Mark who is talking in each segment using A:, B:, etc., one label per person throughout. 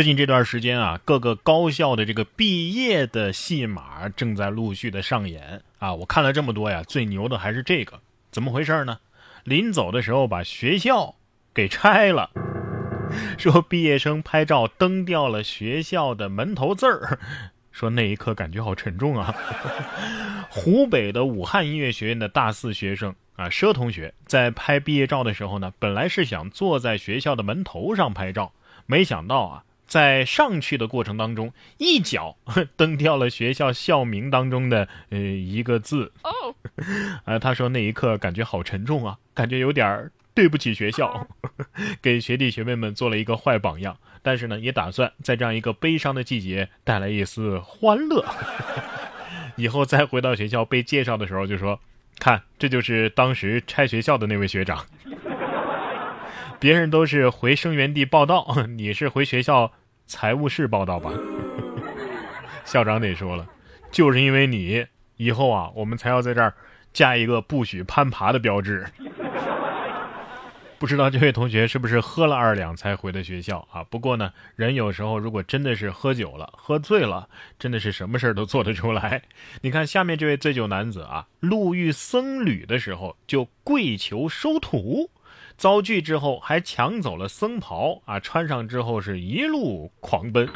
A: 最近这段时间啊，各个高校的这个毕业的戏码正在陆续的上演啊。我看了这么多呀，最牛的还是这个，怎么回事呢？临走的时候把学校给拆了，说毕业生拍照蹬掉了学校的门头字儿，说那一刻感觉好沉重啊。湖北的武汉音乐学院的大四学生啊，佘同学在拍毕业照的时候呢，本来是想坐在学校的门头上拍照，没想到啊，在上去的过程当中，一脚 蹬掉了学校校名当中的呃一个字。哦，啊，他说那一刻感觉好沉重啊，感觉有点对不起学校，给学弟学妹们做了一个坏榜样。但是呢，也打算在这样一个悲伤的季节带来一丝欢乐。以后再回到学校被介绍的时候，就说：“看，这就是当时拆学校的那位学长。别人都是回生源地报道，你是回学校财务室报道吧？” 校长得说了：“就是因为你，以后啊，我们才要在这儿加一个不许攀爬的标志。”不知道这位同学是不是喝了二两才回的学校啊？不过呢，人有时候如果真的是喝酒了、喝醉了，真的是什么事儿都做得出来。你看下面这位醉酒男子啊，路遇僧侣的时候就跪求收徒，遭拒之后还抢走了僧袍啊，穿上之后是一路狂奔。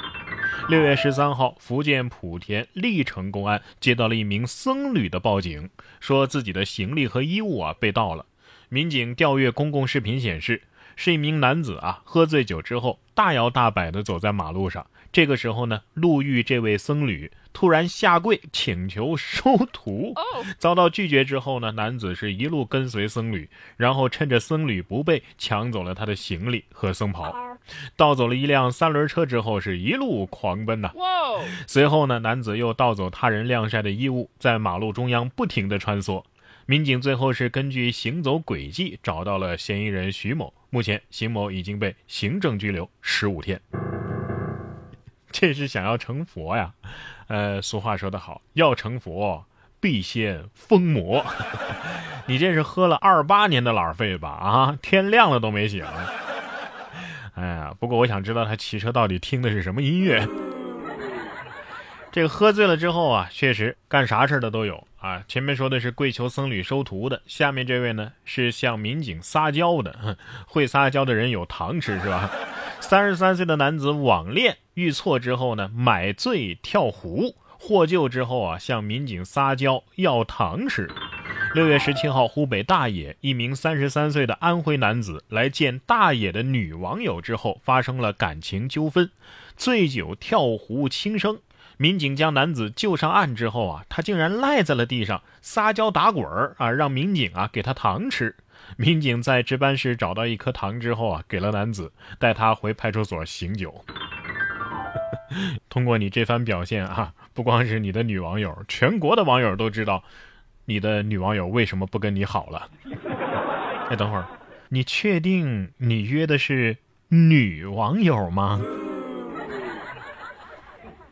A: 六月十三号，福建莆田历城公安接到了一名僧侣的报警，说自己的行李和衣物啊被盗了。民警调阅公共视频显示，是一名男子啊，喝醉酒之后大摇大摆地走在马路上。这个时候呢，路遇这位僧侣，突然下跪请求收徒，遭到拒绝之后呢，男子是一路跟随僧侣，然后趁着僧侣不备，抢走了他的行李和僧袍，盗走了一辆三轮车之后，是一路狂奔呐。随后呢，男子又盗走他人晾晒的衣物，在马路中央不停地穿梭。民警最后是根据行走轨迹找到了嫌疑人徐某，目前邢某已经被行政拘留十五天。这是想要成佛呀？呃，俗话说得好，要成佛必先疯魔。你这是喝了二八年的老费吧？啊，天亮了都没醒。哎呀，不过我想知道他骑车到底听的是什么音乐。这个喝醉了之后啊，确实干啥事的都有啊。前面说的是跪求僧侣收徒的，下面这位呢是向民警撒娇的。会撒娇的人有糖吃是吧？三十三岁的男子网恋遇错之后呢，买醉跳湖，获救之后啊，向民警撒娇要糖吃。六月十七号，湖北大冶一名三十三岁的安徽男子来见大冶的女网友之后，发生了感情纠纷，醉酒跳湖轻生。民警将男子救上岸之后啊，他竟然赖在了地上撒娇打滚儿啊，让民警啊给他糖吃。民警在值班室找到一颗糖之后啊，给了男子，带他回派出所醒酒。通过你这番表现啊，不光是你的女网友，全国的网友都知道你的女网友为什么不跟你好了。哎，等会儿，你确定你约的是女网友吗？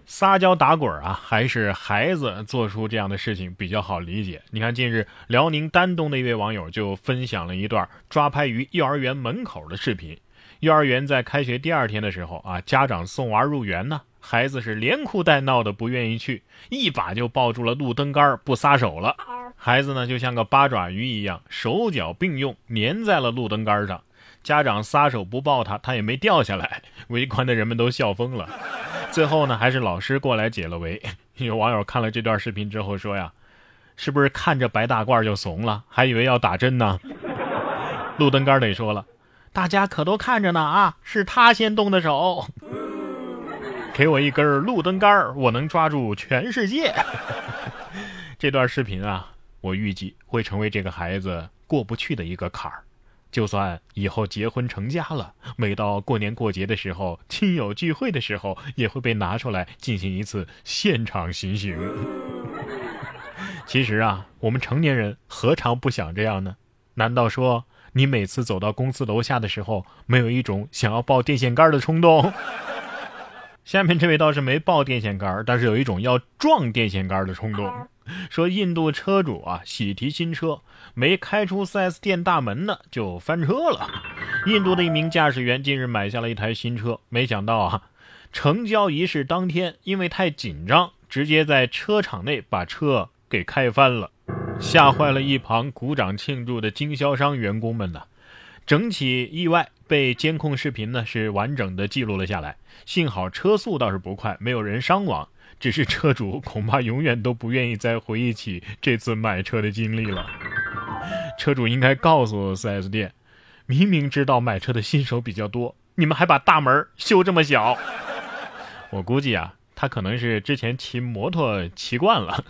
A: 撒娇打滚啊，还是孩子做出这样的事情比较好理解。你看，近日辽宁丹东的一位网友就分享了一段抓拍于幼儿园门口的视频。幼儿园在开学第二天的时候啊，家长送娃入园呢，孩子是连哭带闹的不愿意去，一把就抱住了路灯杆不撒手了。孩子呢就像个八爪鱼一样，手脚并用粘在了路灯杆上。家长撒手不抱他，他也没掉下来。围观的人们都笑疯了。最后呢，还是老师过来解了围。有网友看了这段视频之后说呀：“是不是看着白大褂就怂了，还以为要打针呢？”路灯杆得说了：“大家可都看着呢啊，是他先动的手。给我一根路灯杆，我能抓住全世界。”这段视频啊，我预计会成为这个孩子过不去的一个坎儿。就算以后结婚成家了，每到过年过节的时候、亲友聚会的时候，也会被拿出来进行一次现场行刑。其实啊，我们成年人何尝不想这样呢？难道说你每次走到公司楼下的时候，没有一种想要抱电线杆的冲动？下面这位倒是没抱电线杆，但是有一种要撞电线杆的冲动。说印度车主啊，喜提新车没开出 4S 店大门呢，就翻车了。印度的一名驾驶员近日买下了一台新车，没想到啊，成交仪式当天，因为太紧张，直接在车场内把车给开翻了，吓坏了一旁鼓掌庆祝的经销商员工们呢。整起意外被监控视频呢是完整的记录了下来，幸好车速倒是不快，没有人伤亡。只是车主恐怕永远都不愿意再回忆起这次买车的经历了。车主应该告诉 4S 店，明明知道买车的新手比较多，你们还把大门修这么小。我估计啊，他可能是之前骑摩托骑惯了。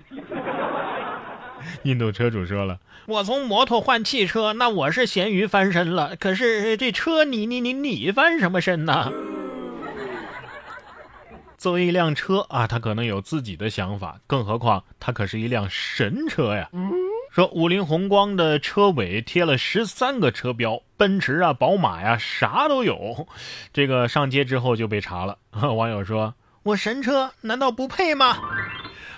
A: 印度车主说了：“我从摩托换汽车，那我是咸鱼翻身了。可是这车，你你你你翻什么身呢？” 作为一辆车啊，他可能有自己的想法，更何况它可是一辆神车呀。说五菱宏光的车尾贴了十三个车标，奔驰啊、宝马呀，啥都有。这个上街之后就被查了。网友说：“我神车难道不配吗？”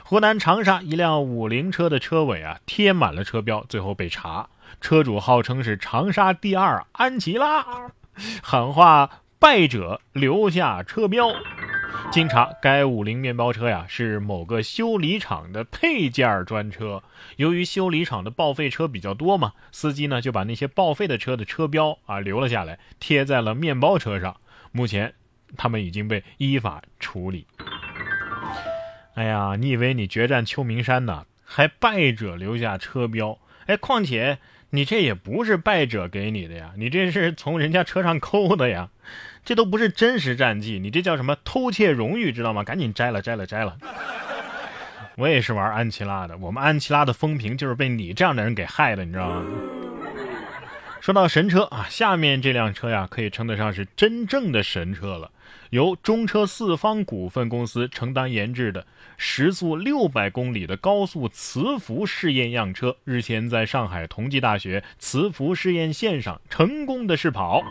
A: 湖南长沙一辆五菱车的车尾啊贴满了车标，最后被查。车主号称是长沙第二安琪拉，喊话败者留下车标。经查，该五菱面包车呀是某个修理厂的配件专车。由于修理厂的报废车比较多嘛，司机呢就把那些报废的车的车标啊留了下来，贴在了面包车上。目前，他们已经被依法处理。哎呀，你以为你决战秋名山呢？还败者留下车标？哎，况且你这也不是败者给你的呀，你这是从人家车上抠的呀。这都不是真实战绩，你这叫什么偷窃荣誉，知道吗？赶紧摘了，摘了，摘了。我也是玩安琪拉的，我们安琪拉的风评就是被你这样的人给害的，你知道吗？说到神车啊，下面这辆车呀，可以称得上是真正的神车了。由中车四方股份公司承担研制的时速六百公里的高速磁浮试验样车，日前在上海同济大学磁浮试验线上成功的试跑。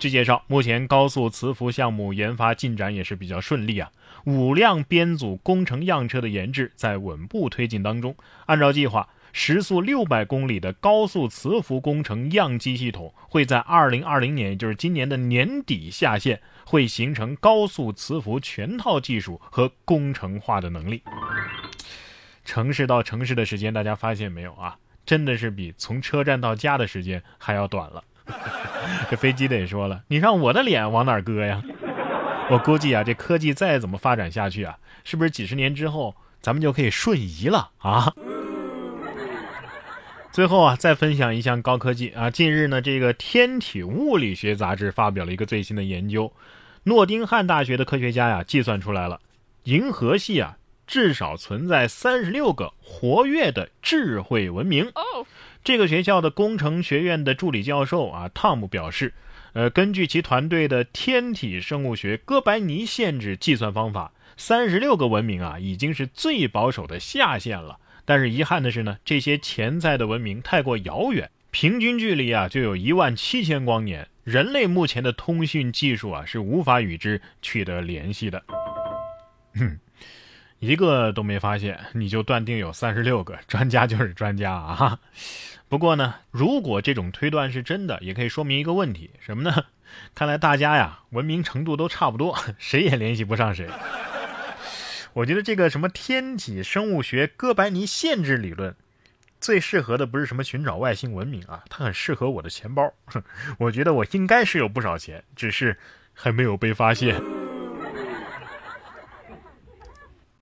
A: 据介绍，目前高速磁浮项目研发进展也是比较顺利啊。五辆编组工程样车的研制在稳步推进当中，按照计划。时速六百公里的高速磁浮工程样机系统会在二零二零年，也就是今年的年底下线，会形成高速磁浮全套技术和工程化的能力。城市到城市的时间，大家发现没有啊？真的是比从车站到家的时间还要短了。这飞机得说了，你让我的脸往哪搁呀？我估计啊，这科技再怎么发展下去啊，是不是几十年之后咱们就可以瞬移了啊？最后啊，再分享一项高科技啊！近日呢，这个《天体物理学杂志》发表了一个最新的研究，诺丁汉大学的科学家呀，计算出来了，银河系啊，至少存在三十六个活跃的智慧文明。这个学校的工程学院的助理教授啊，汤姆表示，呃，根据其团队的天体生物学哥白尼限制计算方法，三十六个文明啊，已经是最保守的下限了。但是遗憾的是呢，这些潜在的文明太过遥远，平均距离啊就有一万七千光年，人类目前的通讯技术啊是无法与之取得联系的。哼，一个都没发现，你就断定有三十六个？专家就是专家啊！不过呢，如果这种推断是真的，也可以说明一个问题，什么呢？看来大家呀文明程度都差不多，谁也联系不上谁。我觉得这个什么天体生物学哥白尼限制理论，最适合的不是什么寻找外星文明啊，它很适合我的钱包。我觉得我应该是有不少钱，只是还没有被发现。